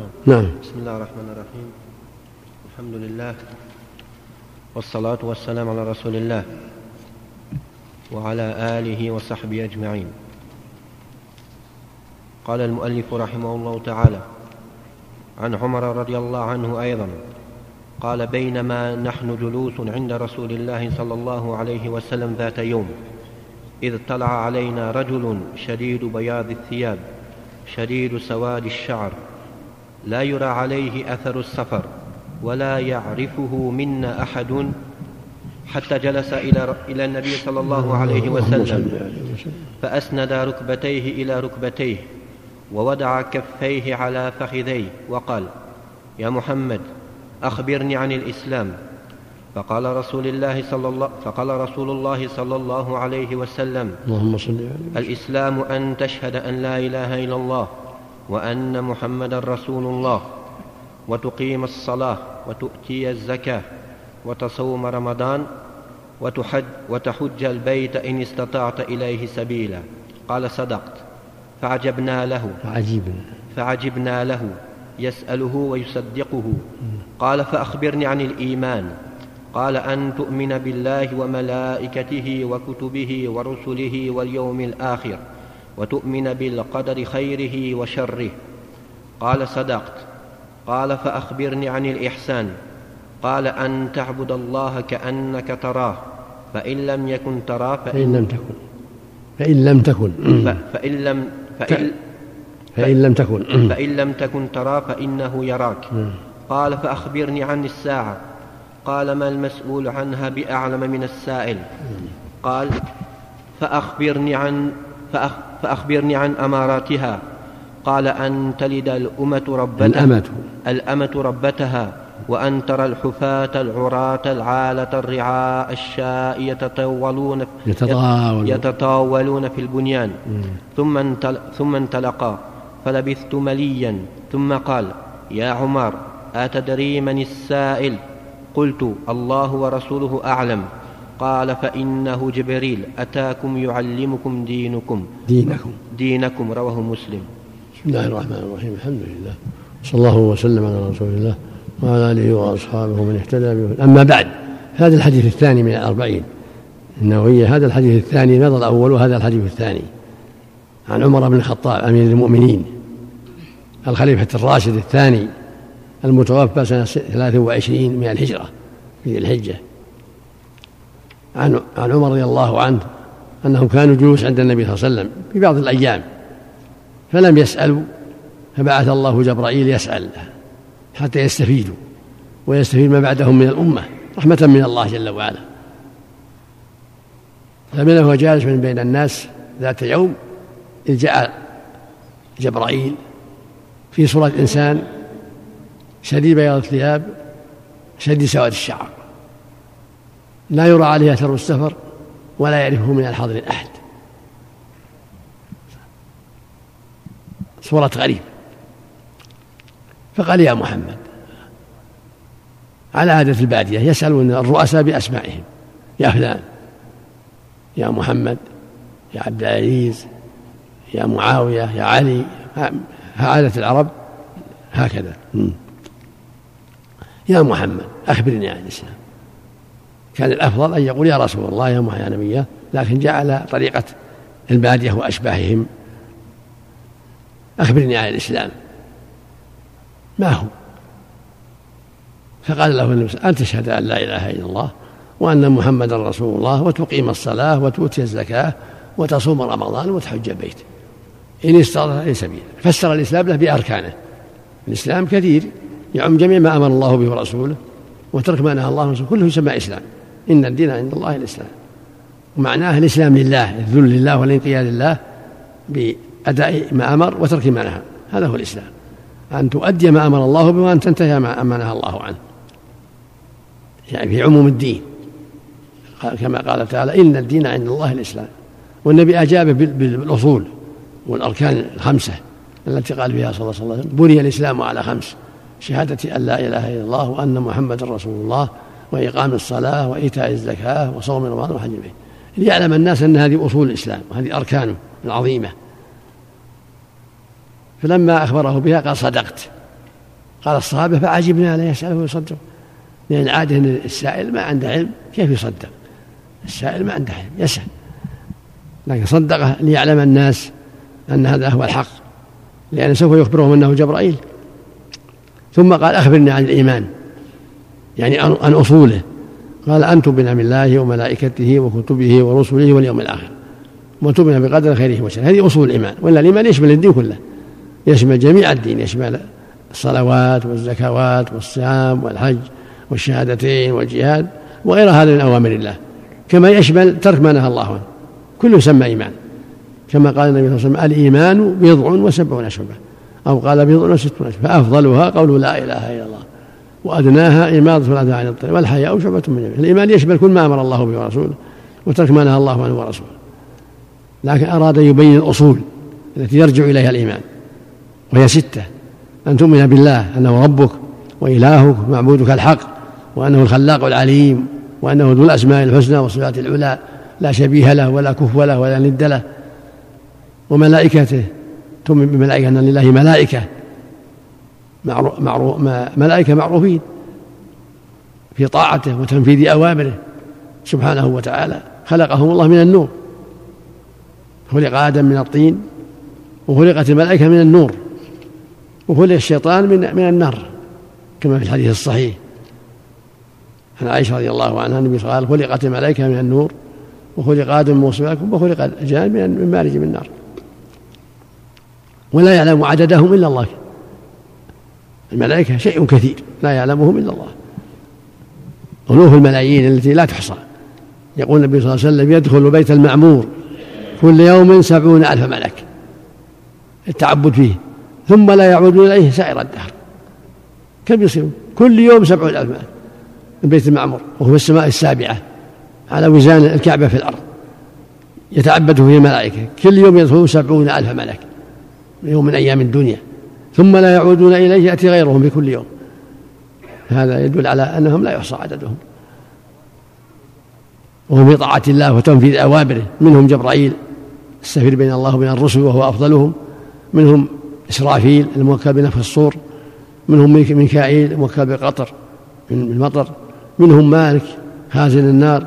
نعم. بسم الله الرحمن الرحيم. الحمد لله والصلاة والسلام على رسول الله وعلى آله وصحبه أجمعين. قال المؤلف رحمه الله تعالى عن عمر رضي الله عنه أيضا قال بينما نحن جلوس عند رسول الله صلى الله عليه وسلم ذات يوم إذ طلع علينا رجل شديد بياض الثياب شديد سواد الشعر لا يرى عليه أثر السفر ولا يعرفه منا أحد. حتى جلس إلى إلى النبي صلى الله عليه وسلم. فأسند ركبتيه إلى ركبتيه ووضع كفيه على فخذيه وقال يا محمد أخبرني عن الإسلام. فقال رسول الله صلى الله فقال رسول الله صلى الله عليه وسلم اللهم صل عليه الإسلام أن تشهد أن لا إله إلا الله وأن محمدا رسول الله وتقيم الصلاة وتؤتي الزكاة وتصوم رمضان وتحج, وتحج البيت إن استطعت إليه سبيلا. قال صدقت. فعجبنا له. عجيب فعجبنا له. يسأله ويصدقه. قال فأخبرني عن الإيمان. قال أن تؤمن بالله وملائكته وكتبه ورسله واليوم الآخر. وتؤمن بالقدر خيره وشره. قال صدقت. قال فأخبرني عن الإحسان. قال أن تعبد الله كأنك تراه. فإن لم يكن تراه فإن لم تكن. فإن لم تكن. ف- فإن لم فإن, فإن لم تكن. فإن لم تكن تراه فإنه يراك. قال فأخبرني عن الساعة. قال ما المسؤول عنها بأعلم من السائل. قال فأخبرني عن فأخبرني عن أماراتها. قال أن تلد الأمة ربتها. الأمة. الأمة ربتها. وأن ترى الحفاة العراة العالة الرعاء الشاء يتطاولون يتطاولون. يتطاولون في البنيان. ثم انتل ثم انطلقا. فلبثت مليا. ثم قال يا عمر أتدري من السائل؟ قلت الله ورسوله أعلم. قال فإنه جبريل أتاكم يعلمكم دينكم. دينكم. دينكم رواه مسلم. بسم الله الرحمن الرحيم الحمد لله. صلى الله وسلم على رسول الله وعلى آله وأصحابه من اهتدى به. أما بعد هذا الحديث الثاني من الأربعين. النووية هذا الحديث الثاني نظر الأول؟ وهذا الحديث الثاني. عن عمر بن الخطاب أمير المؤمنين. الخليفة الراشد الثاني المتوفى سنة 23 من الهجرة في ذي الحجة. عن عن عمر رضي الله عنه أنهم كانوا جلوس عند النبي صلى الله عليه وسلم في بعض الأيام فلم يسألوا فبعث الله جبرائيل يسأل حتى يستفيدوا ويستفيد ما بعدهم من الأمة رحمة من الله جل وعلا. فمن هو جالس من بين الناس ذات يوم إذ جاء جبرائيل في صورة إنسان شديد بياض الثياب شديد سواد الشعر. لا يرى عليه أثر السفر ولا يعرفه من الحاضر أحد صورة غريب. فقال يا محمد على عادة البادية يسألون الرؤساء بأسمائهم. يا فلان يا محمد يا عبد العزيز يا معاوية يا علي عادة العرب هكذا. يا محمد أخبرني عن الإسلام. كان الأفضل أن يقول يا رسول الله يا يا نبي لكن جعل طريقة البادية وأشباههم. أخبرني عن الإسلام. ما هو؟ فقال له النبي أن تشهد أن لا إله إلا الله وأن محمدا رسول الله وتقيم الصلاة وتؤتي الزكاة وتصوم رمضان وتحج البيت. إن استطعت إلى سبيل. فسر الإسلام له بأركانه. الإسلام كثير. يعم جميع ما أمر الله به ورسوله وترك ما نهى الله ورسوله. كله يسمى إسلام. إن الدين عند الله الإسلام. ومعناه الإسلام لله الذل لله والانقياد لله بأداء ما أمر وترك ما نهى. هذا هو الإسلام. أن تؤدي ما أمر الله به وأن تنتهي ما نهى الله عنه. يعني في عموم الدين. كما قال تعالى إن الدين عند الله الإسلام. والنبي أجاب بالأصول والأركان الخمسة التي قال فيها صلى الله عليه وسلم بني الإسلام على خمس شهادة أن لا إله إلا الله وأن محمدا رسول الله وإقام الصلاة وإيتاء الزكاة وصوم رمضان وحج البيت. ليعلم الناس أن هذه أصول الإسلام وهذه أركانه العظيمة فلما أخبره بها قال صدقت. قال الصحابة فعجبنا لا يسأله ويصدق لأن عادة أن السائل ما عنده علم كيف يصدق؟ السائل ما عنده علم يسأل. لكن صدقه ليعلم الناس أن هذا هو الحق. لأن سوف يخبرهم أنه جبرائيل. ثم قال أخبرني عن الإيمان. يعني عن أصوله. قال أن تؤمن بالله وملائكته وكتبه ورسله واليوم الآخر. وتؤمن بقدر خيره وشره. هذه أصول الإيمان. ولا الإيمان يشمل الدين كله. يشمل جميع الدين. يشمل الصلوات والزكوات والصيام والحج والشهادتين والجهاد وغير هذا من أوامر الله. كما يشمل ترك ما نهى الله عنه. كله يسمى إيمان. كما قال النبي صلى الله عليه وسلم الإيمان بضع وسبعون شعبة. أو قال بضع وستون شعبة. فأفضلها قول لا إله إلا الله. وأدناها إماطة الأذى عن الطريق والحياء شعبة من جميع الإيمان يشمل كل ما أمر الله به ورسوله وترك ما نهى الله عنه ورسوله. لكن أراد أن يبين الأصول التي يرجع إليها الإيمان وهي ستة أن تؤمن بالله أنه ربك وإلهك معبودك الحق وأنه الخلاق العليم وأنه ذو الأسماء الحسنى والصفات العلى لا شبيه له ولا كفو له ولا ند له. وملائكته تؤمن بملائكة أن لله ملائكة ملائكة معروفين في طاعته وتنفيذ أوامره سبحانه وتعالى. خلقهم الله من النور. خلق آدم من الطين وخلقت الملائكة من النور وخلق الشيطان من من النار كما في الحديث الصحيح. عن عائشة رضي الله عنها النبي قال خلقت الملائكة من النور وخلق آدم من وخلق الجان من مارج من النار ولا يعلم عددهم إلا الله. الملائكة شيء كثير لا يعلمهم إلا الله. ألوف الملايين التي لا تحصى. يقول النبي صلى الله عليه وسلم يدخل بيت المعمور كل يوم سبعون ألف ملك. التعبد فيه. ثم لا يعودون إليه سائر الدهر. كم يصيرون كل يوم سبعون ألف ملك البيت المعمور. وهو في السماء السابعة على وزان الكعبة في الأرض. يتعبد فيه الملائكة. كل يوم يدخلون سبعون ألف ملك. يوم من أيام الدنيا. ثم لا يعودون إليه يأتي غيرهم في كل يوم. هذا يدل على أنهم لا يحصى عددهم. وهم في طاعة الله وتنفيذ أوامره. منهم جبرائيل السفير بين الله وبين الرسل وهو أفضلهم. منهم إسرافيل الموكل بنفخ الصور. منهم ميكائيل الموكل بالقطر من المطر منهم مالك خازن النار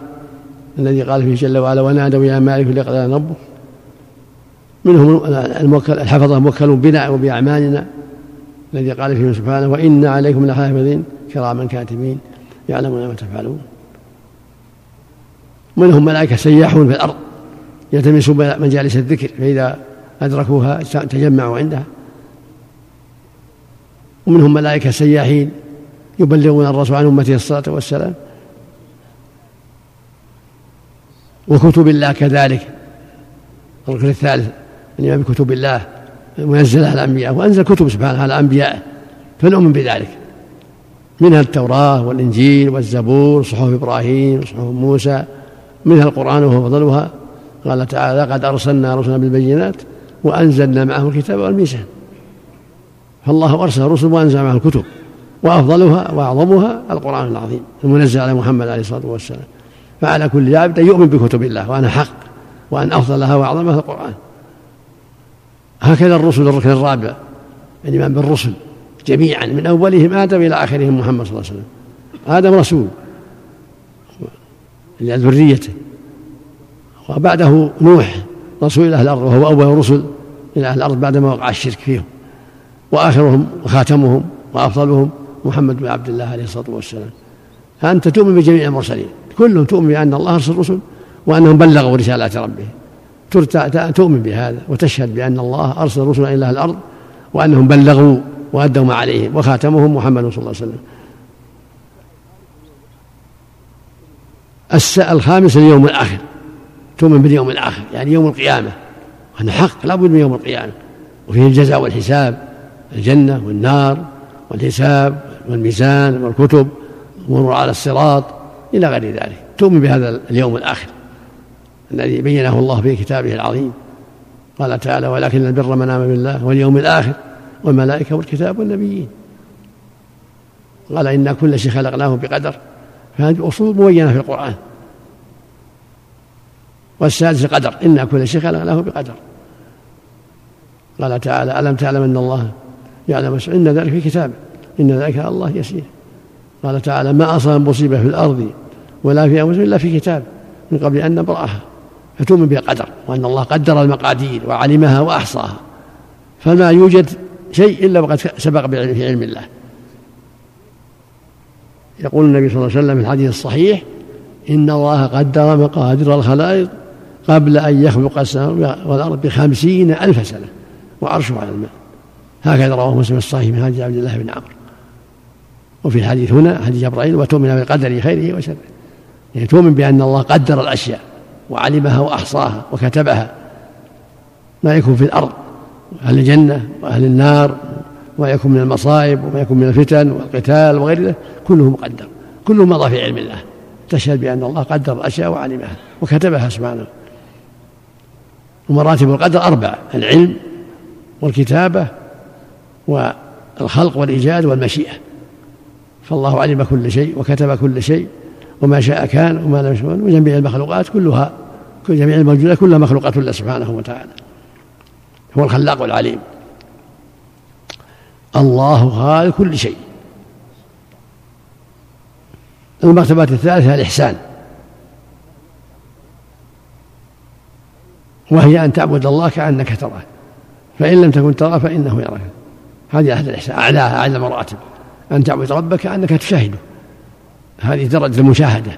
الذي قال فيه جل وعلا ونادوا يا مالك ليقضي ربك. منهم الموكل الحفظة موكلون بنا وبأعمالنا الذي قال فيه سبحانه وإن عليكم لحافظين كراما كاتبين يعلمون ما تفعلون. منهم ملائكة سياحون في الأرض يلتمسون مجالس الذكر فإذا أدركوها تجمعوا عندها. ومنهم ملائكة سياحين يبلغون الرسول عن أمته الصلاة والسلام. وكتب الله كذلك الركن الثالث الإيمان بكتب الله المنزلة على الأنبياء وأنزل كتب سبحانه على أنبيائه فنؤمن بذلك. منها التوراة والإنجيل والزبور صحف إبراهيم وصحف موسى منها القرآن وهو فضلها قال تعالى لقد أرسلنا رسلا بالبينات وأنزلنا معه الكتاب والميزان. فالله أرسل رسل وأنزل معه الكتب وأفضلها وأعظمها القرآن العظيم المنزل على محمد عليه الصلاة والسلام. فعلى كل عبد أن يؤمن بكتب الله وأنا حق وأن أفضلها وأعظمها القرآن. هكذا الرسل الركن الرابع الإيمان بالرسل جميعا من أولهم آدم إلى آخرهم محمد صلى الله عليه وسلم. آدم رسول لذريته وبعده نوح رسول إلى أهل الأرض وهو أول الرسل إلى أهل الأرض بعدما وقع الشرك فيهم. وآخرهم وخاتمهم وأفضلهم محمد بن عبد الله عليه الصلاة والسلام. فأنت تؤمن بجميع المرسلين. كلهم تؤمن بأن الله أرسل رسل وأنهم بلغوا رسالات ربهم. تؤمن بهذا وتشهد بأن الله أرسل رسلا إلى الأرض وأنهم بلغوا وأدوا ما عليهم وخاتمهم محمد صلى الله عليه وسلم. الخامس اليوم الآخر. تؤمن باليوم الآخر يعني يوم القيامة. وأن حق لا بد من يوم القيامة. وفيه الجزاء والحساب الجنة والنار والحساب والميزان والكتب والمرور على الصراط إلى غير ذلك. تؤمن بهذا اليوم الآخر. الذي بينه الله في كتابه العظيم. قال تعالى ولكن البر من آمن بالله واليوم الآخر والملائكة والكتاب والنبيين. قال إنا كل شيء خلقناه بقدر. فهذه أصول مبينة في القرآن. والسادس القدر. إنا كل شيء خلقناه بقدر. قال تعالى ألم تعلم أن الله يعلم إن ذلك في كتابه؟ إن ذلك على الله يسير. قال تعالى ما أصاب مصيبة في الأرض ولا في أنفسهم إلا في كتاب من قبل أن نبرأها. فتؤمن بالقدر وأن الله قدر المقادير وعلمها وأحصاها. فما يوجد شيء إلا وقد سبق في علم الله. يقول النبي صلى الله عليه وسلم في الحديث الصحيح إن الله قدر مقادير الخلائق قبل أن يخلق السماء والأرض بخمسين ألف سنة وعرشه على الماء. هكذا رواه مسلم الصحيح من حديث عبد الله بن عمرو. وفي الحديث هنا حديث جبرائيل وتؤمن بقدر خيره وشره. يعني تؤمن بأن الله قدر الأشياء. وعلمها وأحصاها وكتبها. ما يكون في الأرض أهل الجنة وأهل النار وما يكون من المصائب وما يكون من الفتن والقتال وغير ذلك كله مقدر كله مضى في علم الله. تشهد بأن الله قدر الأشياء وعلمها وكتبها سبحانه. ومراتب القدر أربع العلم والكتابة والخلق والإيجاد والمشيئة. فالله علم كل شيء وكتب كل شيء وما شاء كان وما لم يشاء وجميع المخلوقات كلها كل جميع الموجودات كلها مخلوقات الله سبحانه وتعالى. هو الخلاق العليم. الله خالق كل شيء. المرتبة الثالثة الإحسان. وهي أن تعبد الله كأنك تراه. فإن لم تكن تراه فإنه يراك. هذه أحد الإحسان أعلاها أعلى المراتب. أن تعبد ربك كأنك تشاهده. هذه درجة المشاهدة.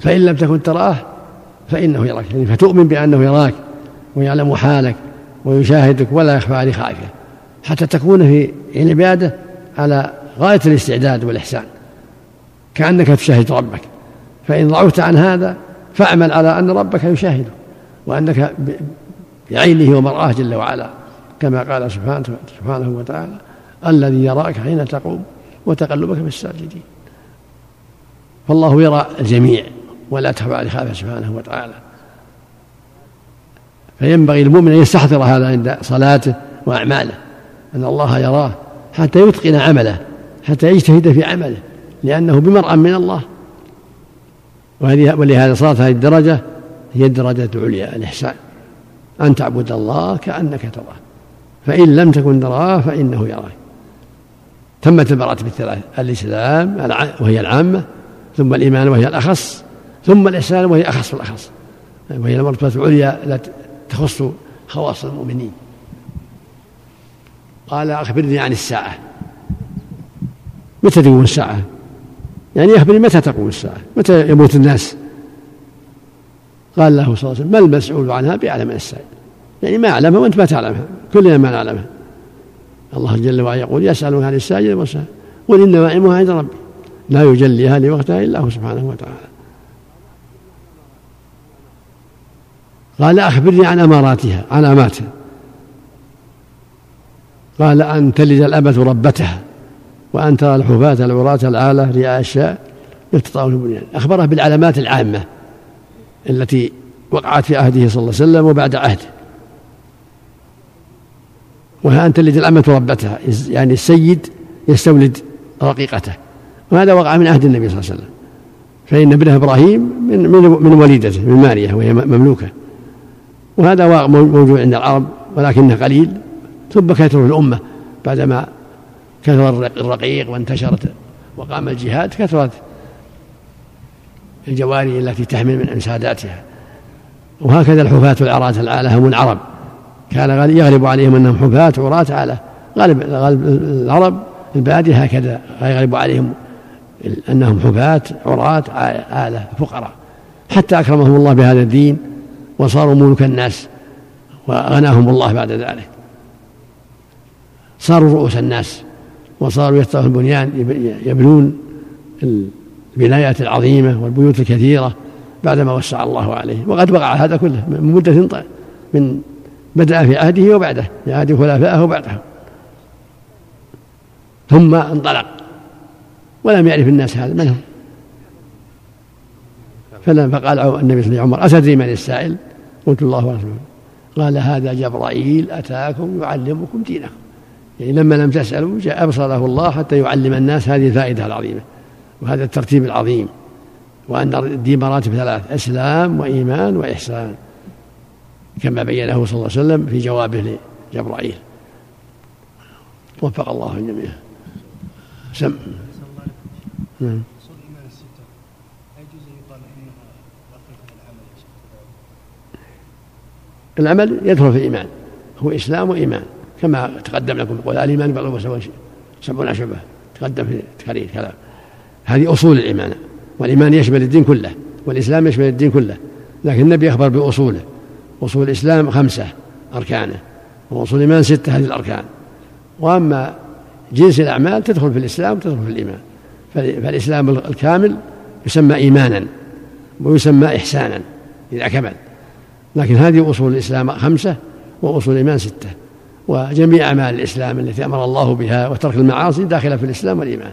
فإن لم تكن تراه فإنه يراك. يعني فتؤمن بأنه يراك ويعلم حالك ويشاهدك ولا يخفى عليه خافية حتى تكون في العبادة على غاية الاستعداد والإحسان. كأنك تشاهد ربك. فإن ضعفت عن هذا فاعمل على أن ربك يشاهده. وأنك بعينه ومرآه جل وعلا كما قال سبحانه, سبحانه وتعالى الذي يراك حين تقوم وتقلبك في الساجدين. فالله يرى الجميع ولا تخفى عليه خافه سبحانه وتعالى. فينبغي المؤمن أن يستحضر هذا عند صلاته وأعماله أن الله يراه حتى يتقن عمله حتى يجتهد في عمله لأنه بمرأى من الله. ولهذا صارت هذه الدرجة هي الدرجة العليا الإحسان. أن تعبد الله كأنك تراه. فإن لم تكن تراه فإنه يراك. تمت المراتب الثلاث الإسلام وهي العامة ثم الإيمان وهي الأخص ثم الإحسان وهي أخص الأخص. وهي المرتبة العليا التي تخص خواص المؤمنين. قال أخبرني عن الساعة. متى تقوم الساعة؟ يعني أخبرني متى تقوم الساعة؟ متى يموت الناس؟ قال له صلى الله عليه وسلم ما المسؤول عنها بأعلم من السائل؟ يعني ما أعلمها وأنت ما تعلمها كلنا ما نعلمها. الله جل وعلا يقول يسألون عن الساجد والساجد قل إنما علمها عند ربي. لا يجليها لوقتها إلا هو سبحانه وتعالى. قال أخبرني عن أماراتها علاماتها قال أن تلد الأبة ربتها وأن ترى الحفاة العراة العالة رياء الشاء يفتطرون البنيان أخبره بالعلامات العامة التي وقعت في عهده صلى الله عليه وسلم وبعد عهده. وهي أن تلد الأمة ربتها يعني السيد يستولد رقيقته. وهذا وقع من عهد النبي صلى الله عليه وسلم. فإن ابنه إبراهيم من من من وليدته من مارية وهي مملوكة. وهذا موجود عند العرب ولكنه قليل. ثم كثر الأمة. بعدما كثر الرقيق وانتشرت وقام الجهاد كثرت الجواري التي تحمل من ساداتها وهكذا الحفاة والعراة العالة هم العرب. كان يغلب عليهم أنهم حفاة عراة عالة. غالب العرب البادية هكذا يغلب عليهم. أنهم حفاة عراة آلة فقراء. حتى أكرمهم الله بهذا الدين وصاروا ملوك الناس وأغناهم الله بعد ذلك. صاروا رؤوس الناس وصاروا يفتحوا البنيان يبنون البنايات العظيمة والبيوت الكثيرة بعدما وسع الله عليه وقد وقع هذا كله من مدة من بدأ في عهده وبعده في عهد خلفائه وبعده. ثم انطلق. ولم يعرف الناس هذا من هو فلما فقال النبي صلى الله عليه وسلم عمر أتدري من السائل؟ قلت الله ورسوله. قال هذا جبرائيل أتاكم يعلمكم دينكم. يعني لما لم تسألوا جاء أبصره الله حتى يعلم الناس هذه الفائدة العظيمة وهذا الترتيب العظيم وأن الدين مراتب ثلاث إسلام وإيمان وإحسان كما بينه صلى الله عليه وسلم في جوابه لجبرائيل. وفق الله الجميع. سم. نعم. العمل يدخل في الإيمان هو إسلام وإيمان كما تقدم لكم. يقول الإيمان بعض سبعون شعبة تقدم في تقرير كلام هذه أصول الإيمان. والإيمان يشمل الدين كله والإسلام يشمل الدين كله. لكن النبي أخبر بأصوله. أصول الإسلام خمسة أركانه وأصول الإيمان ستة هذه الأركان. وأما جنس الأعمال تدخل في الإسلام وتدخل في الإيمان. فالإسلام الكامل يسمى إيمانا ويسمى إحسانا إذا كمل. لكن هذه أصول الإسلام خمسة وأصول الإيمان ستة. وجميع أعمال الإسلام التي أمر الله بها وترك المعاصي داخلة في الإسلام والإيمان.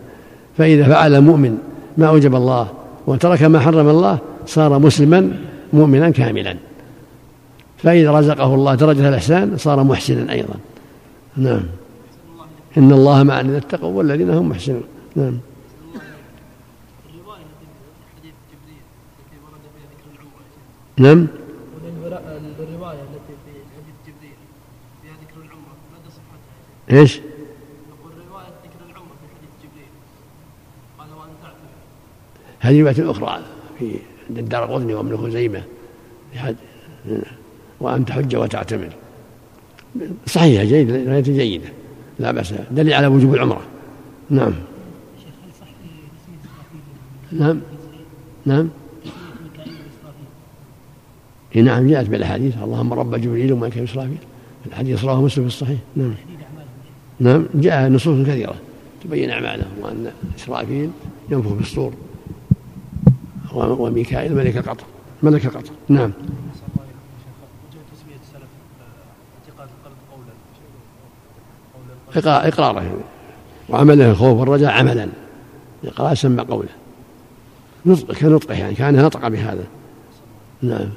فإذا فعل المؤمن ما أوجب الله وترك ما حرم الله صار مسلما مؤمنا كاملا. فإذا رزقه الله درجة الإحسان صار محسنا أيضا. نعم. إن الله مع الذين اتقوا والذين هم محسنون. نعم. نعم. الرواية التي في حديث جبريل. فيها ذكر العمرة مدى صحتها إيش؟ يقول رواية ذكر العمرة في حديث جبريل. قال وأن تعتمر هذه رواية أخرى في عند الدار قطني وابن خزيمة. وأن تحج وتعتمر. صحيحة جيدة رواية جيدة. لا بأس. دليل على وجوب العمرة. نعم. نعم. نعم. نعم جاءت بالأحاديث. اللهم رب جبريل وملك إسرافيل. الحديث رواه مسلم في الصحيح. نعم. نعم جاء نصوص كثيرة تبين أعمالهم وأن إسرافيل ينفخ في الصور. وميكائيل ملك القطر. ملك القطر. نعم. إقراره. وعمله الخوف والرجاء عملا. إقرار سمى قوله نطق كنطقة يعني كان نطق بهذا. نعم.